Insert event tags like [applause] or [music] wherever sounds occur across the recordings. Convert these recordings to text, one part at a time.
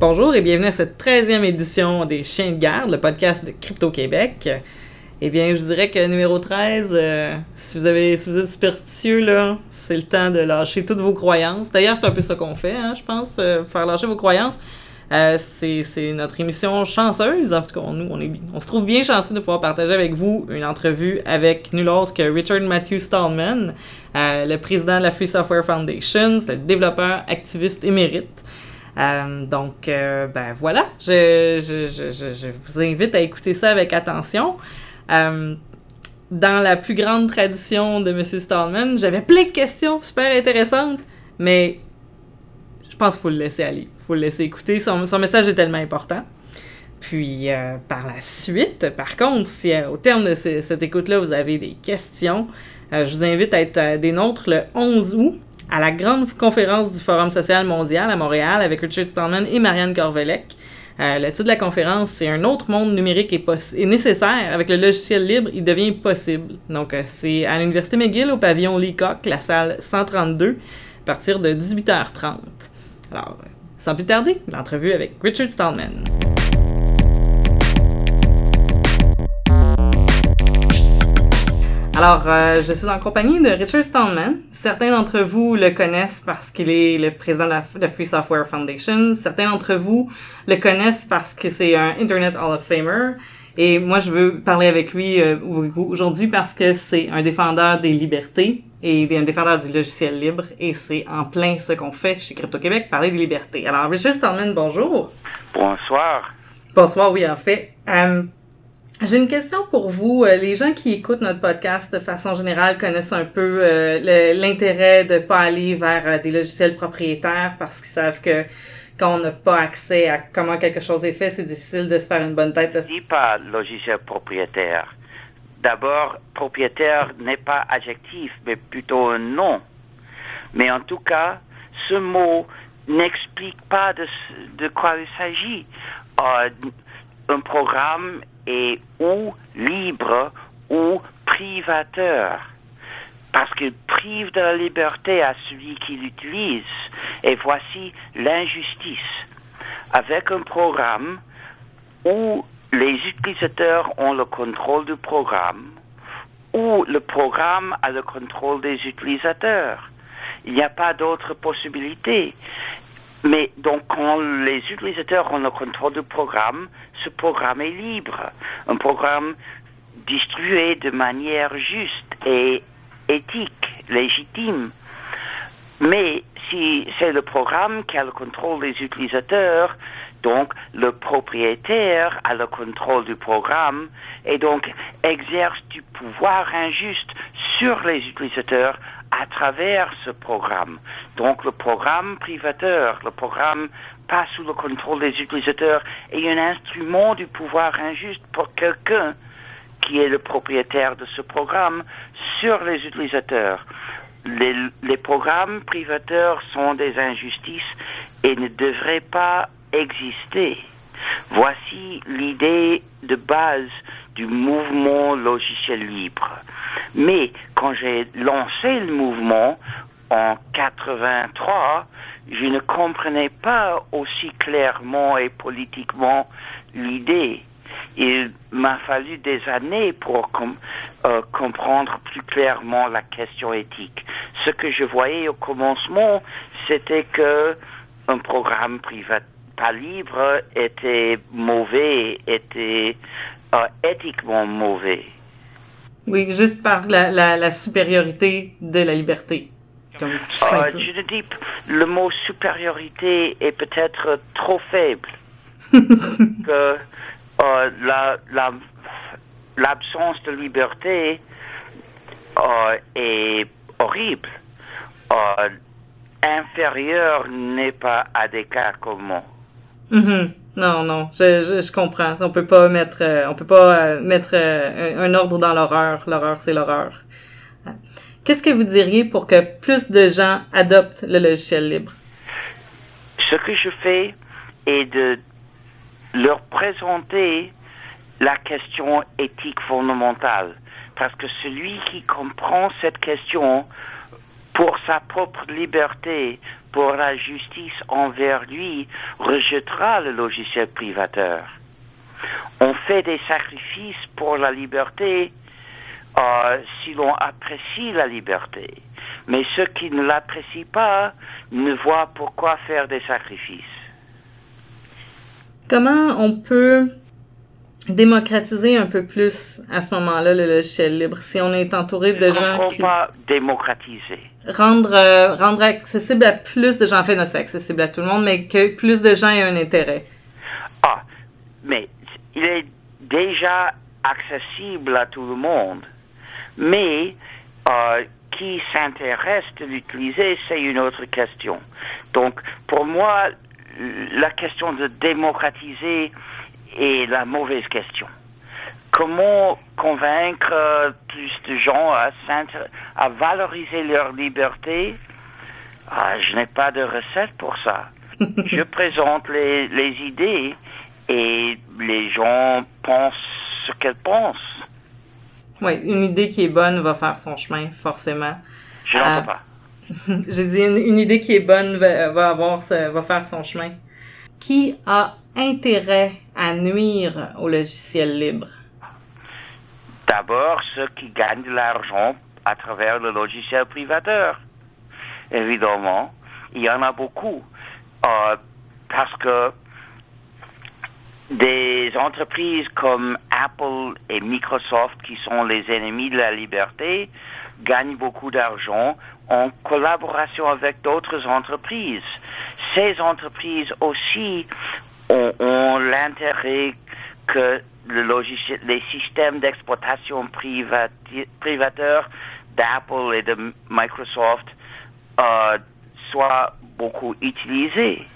Bonjour et bienvenue à cette 13e édition des Chiens de garde, le podcast de Crypto Québec. Eh bien, je vous dirais que numéro 13, euh, si, vous avez, si vous êtes superstitieux, là, c'est le temps de lâcher toutes vos croyances. D'ailleurs, c'est un peu ça qu'on fait, hein, je pense, euh, faire lâcher vos croyances. Euh, c'est notre émission chanceuse. En tout cas, nous, on, est, on se trouve bien chanceux de pouvoir partager avec vous une entrevue avec nul autre que Richard Matthew Stallman, le président de la Free Software Foundation, le développeur activiste émérite. Euh, donc, ben voilà, je, je, je, je, vous invite à écouter ça avec attention. dans la plus grande tradition de M. Stallman, j'avais plein de questions super intéressantes, mais je pense qu'il faut le laisser aller faut le laisser écouter. Son, message est tellement important. Puis euh, par la suite, par contre, si euh, au terme de cette écoute-là, vous avez des questions, euh, je vous invite à être des nôtres le 11 août à la grande conférence du Forum social mondial à Montréal avec Richard Stallman et Marianne Corvelec. le titre de la conférence, c'est Un autre monde numérique est, nécessaire. Avec le logiciel libre, il devient possible. Donc, c'est à l'Université McGill au pavillon Leacock, la salle 132, à partir de 18h30. Alors, sans plus tarder, l'entrevue avec Richard Stallman. Alors, euh, je suis en compagnie de Richard Stallman. Certains d'entre vous le connaissent parce qu'il est le président de la Free Software Foundation. Certains d'entre vous le connaissent parce que c'est un Internet Hall of Famer. Et moi, je veux parler avec lui euh, aujourd'hui parce que c'est un défendeur des libertés et un défendeur du logiciel libre. Et c'est en plein ce qu'on fait chez Crypto Québec, parler des libertés. Alors, Richard Stallman, bonjour. Bonsoir. Bonsoir, oui, en fait. Euh, j'ai une question pour vous. Euh, les gens qui écoutent notre podcast de façon générale connaissent un peu l'intérêt de pas aller vers des logiciels propriétaires parce qu'ils savent que quand on n'a pas accès à comment quelque chose est fait, c'est difficile de se faire une bonne tête. Je dis pas logiciel propriétaire. D'abord, propriétaire n'est pas adjectif, mais plutôt un nom. Mais en tout cas, ce mot n'explique pas de, de, quoi il s'agit. Euh, un programme est ou libre ou privateur parce qu'il prive de la liberté à celui qui l'utilise. Et voici l'injustice. Avec un programme où les utilisateurs ont le contrôle du programme, où le programme a le contrôle des utilisateurs. Il n'y a pas d'autre possibilité. Mais donc, quand les utilisateurs ont le contrôle du programme, ce programme est libre. Un programme distribué de manière juste et éthique, légitime. Mais si c'est le programme qui a le contrôle des utilisateurs, donc le propriétaire a le contrôle du programme et donc exerce du pouvoir injuste sur les utilisateurs à travers ce programme. Donc le programme privateur, le programme pas sous le contrôle des utilisateurs est un instrument du pouvoir injuste pour quelqu'un qui est le propriétaire de ce programme sur les utilisateurs. Les, programmes privateurs sont des injustices et ne devraient pas exister. Voici l'idée de base du mouvement logiciel libre. Mais quand j'ai lancé le mouvement en 83, je ne comprenais pas aussi clairement et politiquement l'idée il m'a fallu des années pour euh, comprendre plus clairement la question éthique. Ce que je voyais au commencement, c'était que un programme privé pas libre était mauvais, était euh, éthiquement mauvais. Oui, juste par la, supériorité de la liberté. Comme euh, je ne dis le mot supériorité est peut-être trop faible. [laughs] que euh, l'absence de liberté euh, est horrible. Euh, inférieur n'est pas adéquat comme mot. Mm-hmm. Non, non, je, je, comprends. On peut pas mettre, on peut pas mettre un, ordre dans l'horreur. L'horreur, c'est l'horreur. Qu'est-ce que vous diriez pour que plus de gens adoptent le logiciel libre? Ce que je fais est de leur présenter la question éthique fondamentale. Parce que celui qui comprend cette question pour sa propre liberté, pour la justice envers lui, rejettera le logiciel privateur. On fait des sacrifices pour la liberté euh, si l'on apprécie la liberté. Mais ceux qui ne l'apprécient pas ne voient pourquoi faire des sacrifices. Comment on peut démocratiser un peu plus à ce moment-là le logiciel libre si on est entouré de gens qui pas démocratiser rendre euh, rendre accessible à plus de gens en fait non c'est accessible à tout le monde mais que plus de gens aient un intérêt ah mais il est déjà accessible à tout le monde mais euh, qui s'intéresse de l'utiliser c'est une autre question donc pour moi la question de démocratiser est la mauvaise question. Comment convaincre plus de gens à, à valoriser leur liberté? Ah, Je n'ai pas de recette pour ça. [laughs] je présente les, les, idées et les gens pensent ce qu'elles pensent. Oui, une idée qui est bonne va faire son chemin, forcément. Je euh, pas. [laughs] J'ai dit une, idée qui est bonne va, va, avoir, va faire son chemin. Qui a intérêt à nuire au logiciel libre? D'abord, ceux qui gagnent de l'argent à travers le logiciel privateur. Évidemment, il y en a beaucoup. Euh, parce que des entreprises comme Apple et Microsoft, qui sont les ennemis de la liberté, gagnent beaucoup d'argent en collaboration avec d'autres entreprises. Ces entreprises aussi ont, l'intérêt que les systèmes d'exploitation privateurs d'Apple et de Microsoft euh, soient beaucoup utilisés.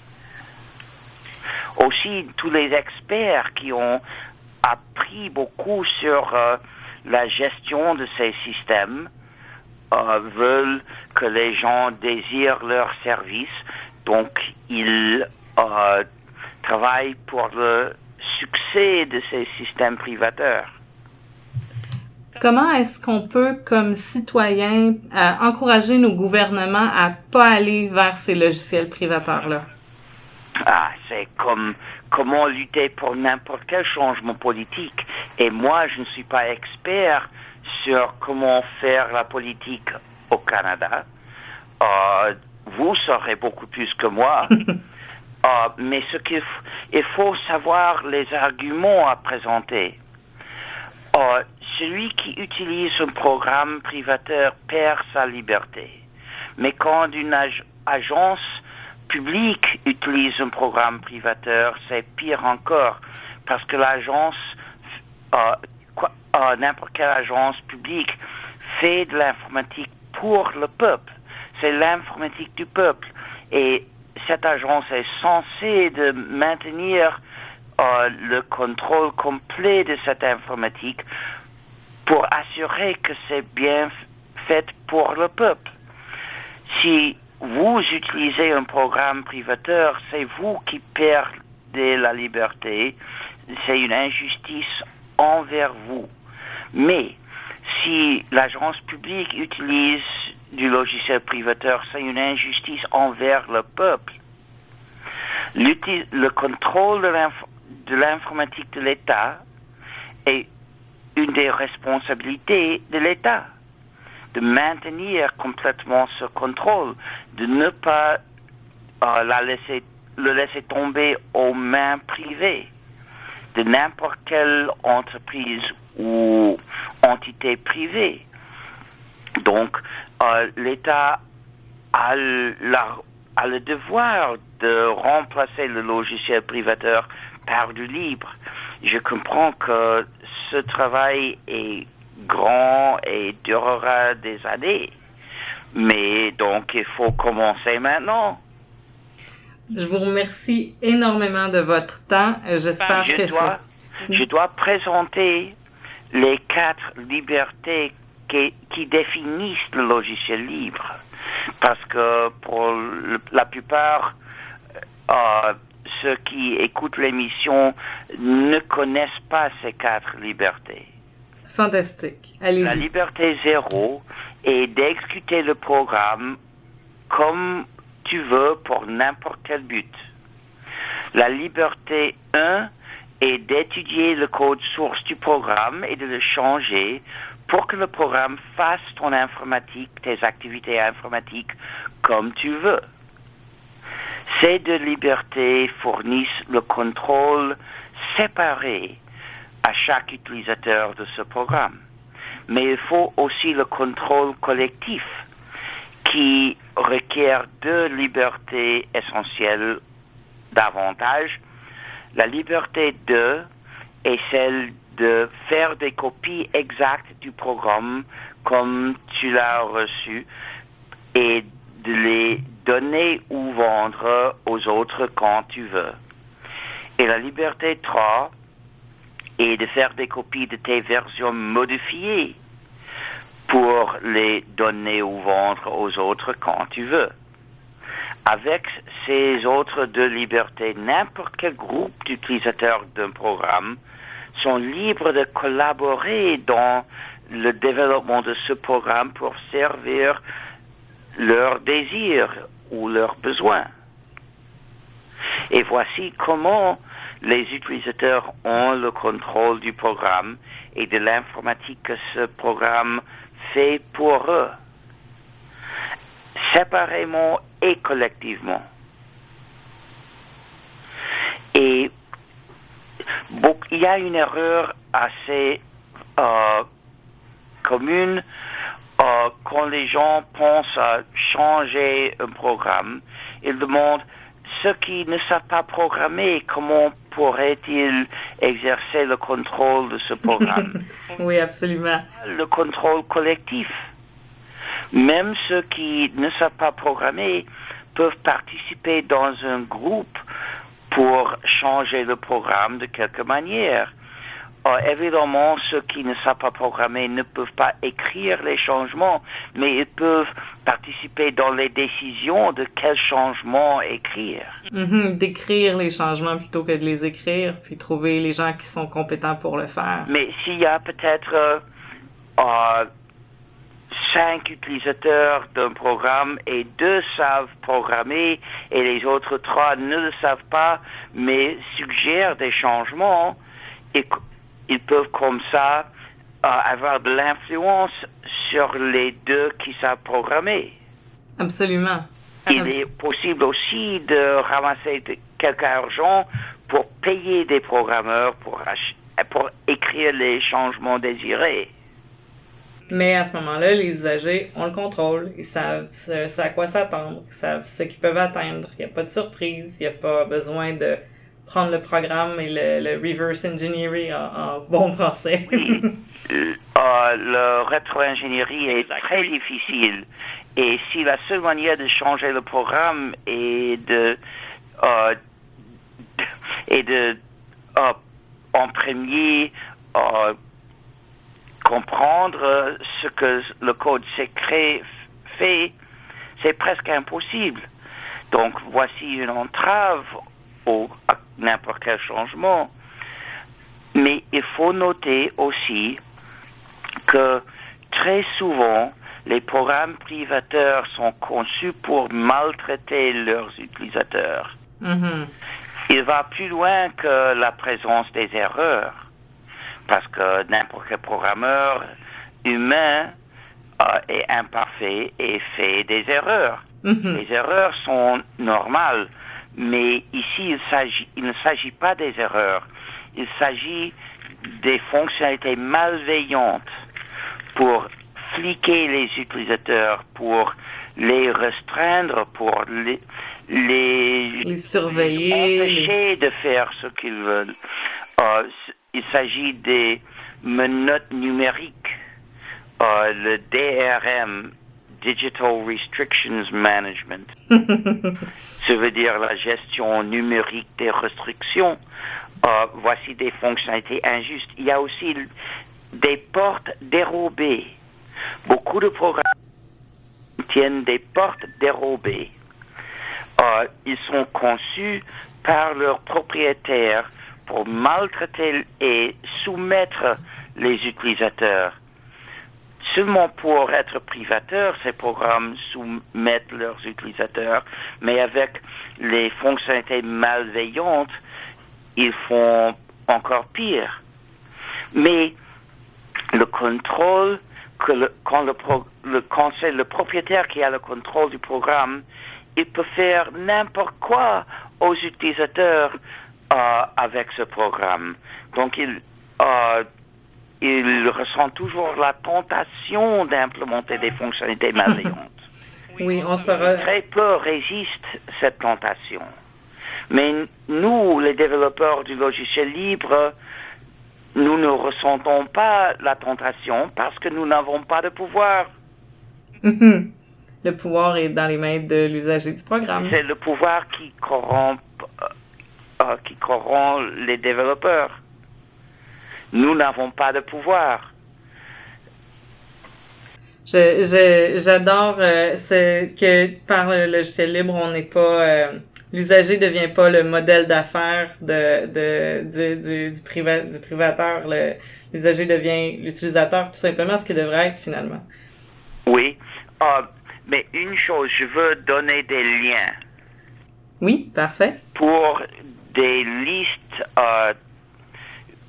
Aussi, tous les experts qui ont appris beaucoup sur euh, la gestion de ces systèmes euh, veulent que les gens désirent leurs services, donc ils travaille pour le succès de ces systèmes privateurs. Comment est-ce qu'on peut, comme citoyen, euh, encourager nos gouvernements à pas aller vers ces logiciels privateurs-là? Ah, comme comment lutter pour n'importe quel changement politique. Et moi, je ne suis pas expert sur comment faire la politique au Canada. Euh, vous saurez beaucoup plus que moi. Ah, [laughs] mais ce qu'il il faut savoir les arguments à présenter. Ah, celui qui utilise un programme privateur perd sa liberté. Mais quand une agence publique utilise un programme privateur, c'est pire encore, parce que l'agence, ah, n'importe quelle agence publique, fait de l'informatique pour le peuple. C'est l'informatique du peuple. Et cette agence est censée de maintenir euh, le contrôle complet de cette informatique pour assurer que c'est bien fait pour le peuple. Si vous utilisez un programme privateur, c'est vous qui perdez la liberté, c'est une injustice envers vous. Mais si l'agence publique utilise du logiciel privateur, c'est une injustice envers le peuple. Le contrôle de l'informatique de l'État est une des responsabilités de l'État, de maintenir complètement ce contrôle, de ne pas euh, le laisser tomber aux mains privées de n'importe quelle entreprise ou entité privée. Donc, euh, l'État a, le devoir de remplacer le logiciel privateur par du libre. Je comprends que ce travail est grand et durera des années. Mais donc, il faut commencer maintenant. Je vous remercie énormément de votre temps. J'espère que dois, Je dois présenter les quatre libertés qui, définissent le logiciel libre. Parce que pour la plupart, euh, ceux qui écoutent l'émission ne connaissent pas ces quatre libertés. Fantastique. Allez-y. La liberté zéro est d'exécuter le programme comme tu veux pour n'importe quel but. La liberté 1 est d'étudier le code source du programme et de le changer pour que le programme fasse ton informatique, tes activités informatiques comme tu veux. Ces deux libertés fournissent le contrôle séparé à chaque utilisateur de ce programme. Mais il faut aussi le contrôle collectif qui requiert deux libertés essentielles davantage. La liberté 2 est celle de faire des copies exactes du programme comme tu l'as reçu et de les donner ou vendre aux autres quand tu veux. Et la liberté 3 est de faire des copies de tes versions modifiées pour les donner ou vendre aux autres quand tu veux. Avec ces autres deux libertés, n'importe quel groupe d'utilisateurs d'un programme sont libres de collaborer dans le développement de ce programme pour servir leurs désirs ou leurs besoins. Et voici comment les utilisateurs ont le contrôle du programme et de l'informatique que ce programme fait pour eux, séparément et collectivement. Et il y a une erreur assez euh, commune euh, quand les gens pensent à changer un programme. Ils demandent ceux qui ne savent pas programmer, comment pourraient-ils exercer le contrôle de ce programme [laughs] Oui, absolument. Le contrôle collectif. Même ceux qui ne savent pas programmer peuvent participer dans un groupe pour changer le programme de quelque manière. Euh, évidemment, ceux qui ne savent pas programmer ne peuvent pas écrire les changements, mais ils peuvent participer dans les décisions de quels changements écrire. Mhm, d'écrire les changements plutôt que de les écrire, puis trouver les gens qui sont compétents pour le faire. Mais s'il y a peut-être euh, euh, cinq utilisateurs d'un programme et deux savent programmer et les autres trois ne le savent pas, mais suggèrent des changements, et ils peuvent comme ça euh, avoir de l'influence sur les deux qui savent programmer. Absolument. Il est possible aussi de ramasser de, quelque argent pour payer des programmeurs pour, pour écrire les changements désirés. Mais à ce moment-là, les usagers ont le contrôle, ils savent ce, à quoi s'attendre, ils savent ce qu'ils peuvent atteindre. Il n'y a pas de surprise, il n'y a pas besoin de prendre le programme et le, reverse engineering en, bon français. [laughs] Euh, le rétro-ingénierie est très difficile. Et si la seule manière de changer le programme est de, euh, [laughs] et de euh, en premier comprendre ce que le code secret fait, c'est presque impossible. Donc voici une entrave au, à n'importe quel changement. Mais il faut noter aussi que très souvent, les programmes privateurs sont conçus pour maltraiter leurs utilisateurs. Mm-hmm. Il va plus loin que la présence des erreurs, parce que n'importe quel programmeur humain euh, est imparfait et fait des erreurs. Mm-hmm. Les erreurs sont normales. Mais ici, il, ne s'agit pas des erreurs. Il s'agit des fonctionnalités malveillantes pour fliquer les utilisateurs, pour les restreindre, pour les, les, surveiller, empêcher de faire ce qu'ils veulent. Euh, il s'agit des menottes numériques, euh, le DRM, Digital Restrictions Management. [laughs] Ça veut dire la gestion numérique des restrictions. Euh, voici des fonctionnalités injustes. Il y a aussi des portes dérobées. Beaucoup de programmes tiennent des portes dérobées. Euh, ils sont conçus par leurs propriétaires pour maltraiter et soumettre les utilisateurs. Seulement pour être privateurs, ces programmes soumettent leurs utilisateurs, mais avec les fonctionnalités malveillantes, ils font encore pire. Mais le contrôle, quand, le, c'est le propriétaire qui a le contrôle du programme, il peut faire n'importe quoi aux utilisateurs euh, avec ce programme. Donc il, euh, il ressent toujours la tentation d'implémenter des fonctionnalités [laughs] malveillantes. Oui, on sera... Très peu résistent cette tentation. Mais nous, les développeurs du logiciel libre, nous ne ressentons pas la tentation parce que nous n'avons pas de pouvoir. le pouvoir est dans les mains de l'usager du programme. C'est le pouvoir qui corrompt, euh, qui corrompt les développeurs. Nous n'avons pas de pouvoir. J'adore euh, que par le logiciel libre, on n'est pas l'usager devient pas le modèle d'affaires de, de, du, du, du, priva, du privateur. L'usager devient l'utilisateur, tout simplement, ce qu'il devrait être finalement. Oui. Uh, mais une chose, je veux donner des liens. Oui, parfait. Pour des listes,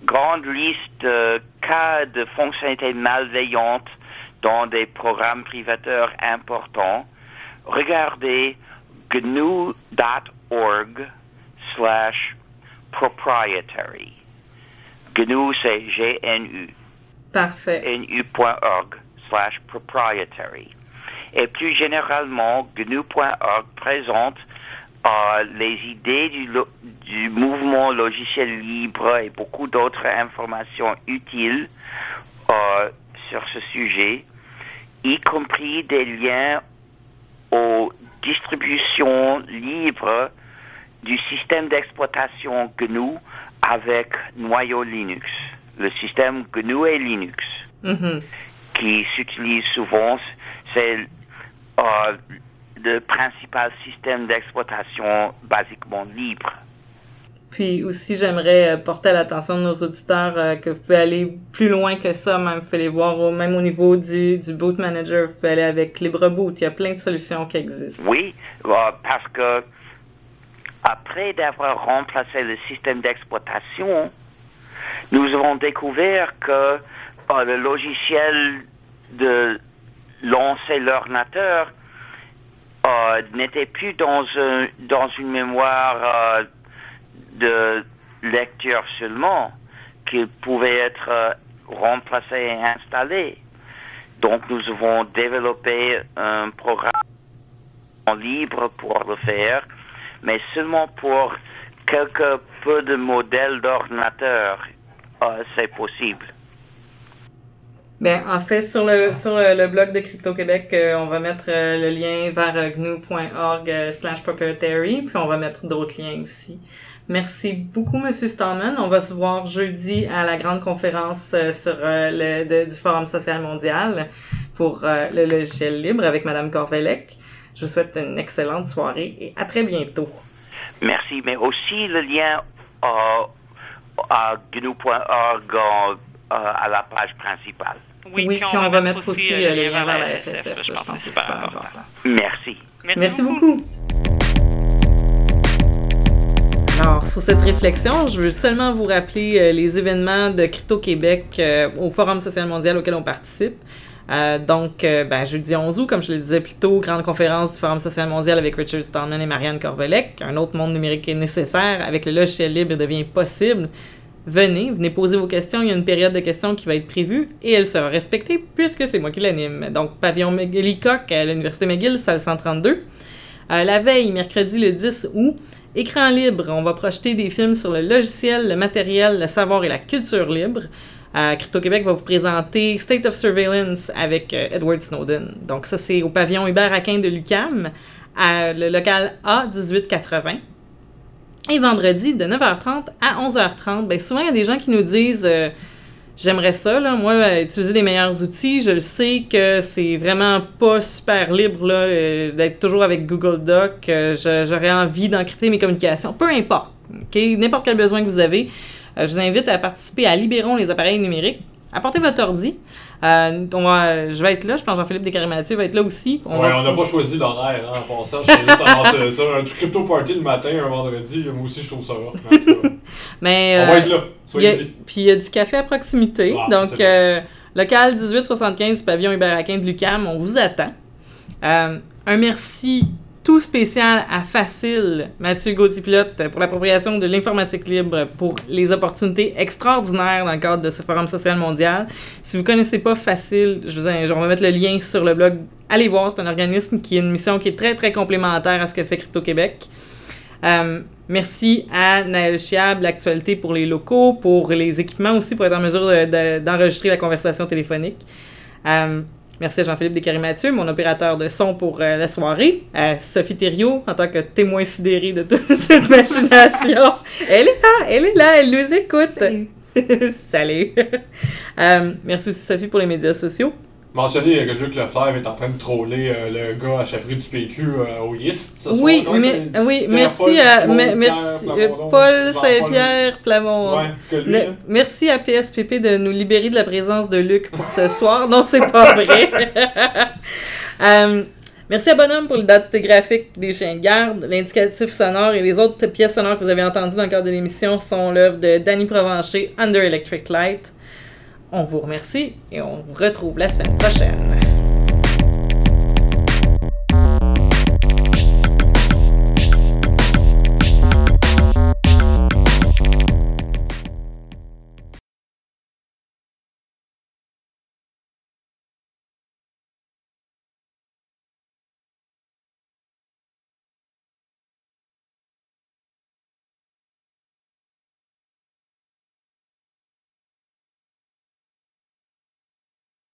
grandes listes de cas de fonctionnalités malveillantes dans des programmes privateurs importants, regardez gnu.org slash proprietary. GNU, c'est G-N-U. Parfait. NU.org slash proprietary. Et plus généralement, GNU.org présente euh, les idées du, du, mouvement logiciel libre et beaucoup d'autres informations utiles euh, sur ce sujet, y compris des liens aux distribution libre du système d'exploitation GNU avec noyau Linux. Le système GNU et Linux, mm-hmm. qui s'utilise souvent, c'est euh, le principal système d'exploitation basiquement libre. Puis aussi, j'aimerais euh, porter à l'attention de nos auditeurs euh, que vous pouvez aller plus loin que ça, même. Vous pouvez les voir au, même au niveau du, du boot manager. Vous pouvez aller avec LibreBoot. Il y a plein de solutions qui existent. Oui, euh, parce que après d'avoir remplacé le système d'exploitation, nous avons découvert que le logiciel de lancer l'ordinateur n'était plus dans, un, dans une mémoire de lecture seulement qu'il pouvait être euh, remplacé et installé. Donc nous avons développé un programme libre pour le faire, mais seulement pour quelques peu de modèles d'ordinateurs, euh, c'est possible. Ben, en fait, sur le sur le, blog de Crypto Québec, euh, on va mettre le lien vers gnu.org slash proprietary, puis on va mettre d'autres liens aussi. Merci beaucoup, Monsieur Stallman. On va se voir jeudi à la grande conférence euh, sur euh, le du Forum social mondial pour euh, le logiciel libre avec Madame Corvelec. Je vous souhaite une excellente soirée et à très bientôt. Merci, mais aussi le lien à gnu.org à la page principale. Oui, puis on, va, mettre aussi le lien vers la FSF. Je, pense que c'est super important. Merci. Merci, beaucoup. Alors, sur cette réflexion, je veux seulement vous rappeler euh, les événements de Crypto Québec euh, au Forum social mondial auquel on participe. Euh, donc, ben, jeudi 11 août, comme je le disais plus tôt, grande conférence du Forum social mondial avec Richard Stallman et Marianne Corvelec. Un autre monde numérique est nécessaire. Avec le logiciel libre, devient possible. Venez, venez poser vos questions. Il y a une période de questions qui va être prévue et elle sera respectée puisque c'est moi qui l'anime. Donc, pavillon Leacock à l'Université McGill, salle 132. la veille, mercredi le 10 août, Écran libre, on va projeter des films sur le logiciel, le matériel, le savoir et la culture libre. Euh, Crypto-Québec va vous présenter State of Surveillance avec euh, Edward Snowden. Donc ça, c'est au pavillon Hubert Aquin de l'UCAM, le local A1880. Et vendredi, de 9h30 à 11h30, ben souvent, il y a des gens qui nous disent... Euh, J'aimerais ça, là. Moi, euh, utiliser les meilleurs outils. Je le sais que c'est vraiment pas super libre, là, euh, d'être toujours avec Google Doc. J'aurais envie d'encrypter mes communications. Peu importe. OK? N'importe quel besoin que vous avez. je vous invite à participer à Libérons les appareils numériques apportez votre ordi. Euh, on va- je vais être là, je pense que Jean-Philippe Descaries-Mathieu va être là aussi. On ouais, va- on n'a pas choisi l'horaire, hein, en passant. Je juste ça. Un crypto party le matin, un vendredi, moi aussi, je trouve ça rough. mais [laughs] On va euh, être là. Soyez-y. puis il y a du café à proximité. Ah, donc, euh, local 1875, pavillon Iberaquin de Lucam, on vous attend. Euh, un merci tout spécial à Facile, Mathieu Gauthier-Pilote, pour l'appropriation de l'informatique libre pour les opportunités extraordinaires dans le cadre de ce Forum social mondial. Si vous connaissez pas Facile, je vous in- je vais mettre le lien sur le blog. Allez voir, c'est un organisme qui a une mission qui est très, très complémentaire à ce que fait Crypto-Québec. Euh, merci à Naël Chiab, l'actualité pour les locaux, pour les équipements aussi, pour être en mesure de- de- d'enregistrer la conversation téléphonique. Euh, merci à Jean-Philippe Descaries-Mathieu, mon opérateur de son pour euh, la soirée. À Sophie Thériault, en tant que témoin sidéré de toute [laughs] cette machination. elle est là, elle est là, elle nous écoute. Salut. [laughs] [laughs] Euh, merci aussi Sophie pour les médias sociaux. Mentionner que Luc Lefebvre est en train de troller euh, le gars à chefferie du PQ euh, au YIST. ce. Oui, mais, oui merci Paul à Simon, Pierre euh, Plamondon, Paul Saint-Pierre Plamond. Ouais, que lui, Ne- là. merci à PSPP de nous libérer de la présence de Luc pour ce soir. Non, c'est pas vrai. [laughs] Euh, merci à Bonhomme pour l'identité graphique des chiens de garde, l'indicatif sonore et les autres pièces sonores que vous avez entendues dans le cadre de l'émission sont l'œuvre de Danny Provencher, Under Electric Light. On vous remercie et on vous retrouve la semaine prochaine.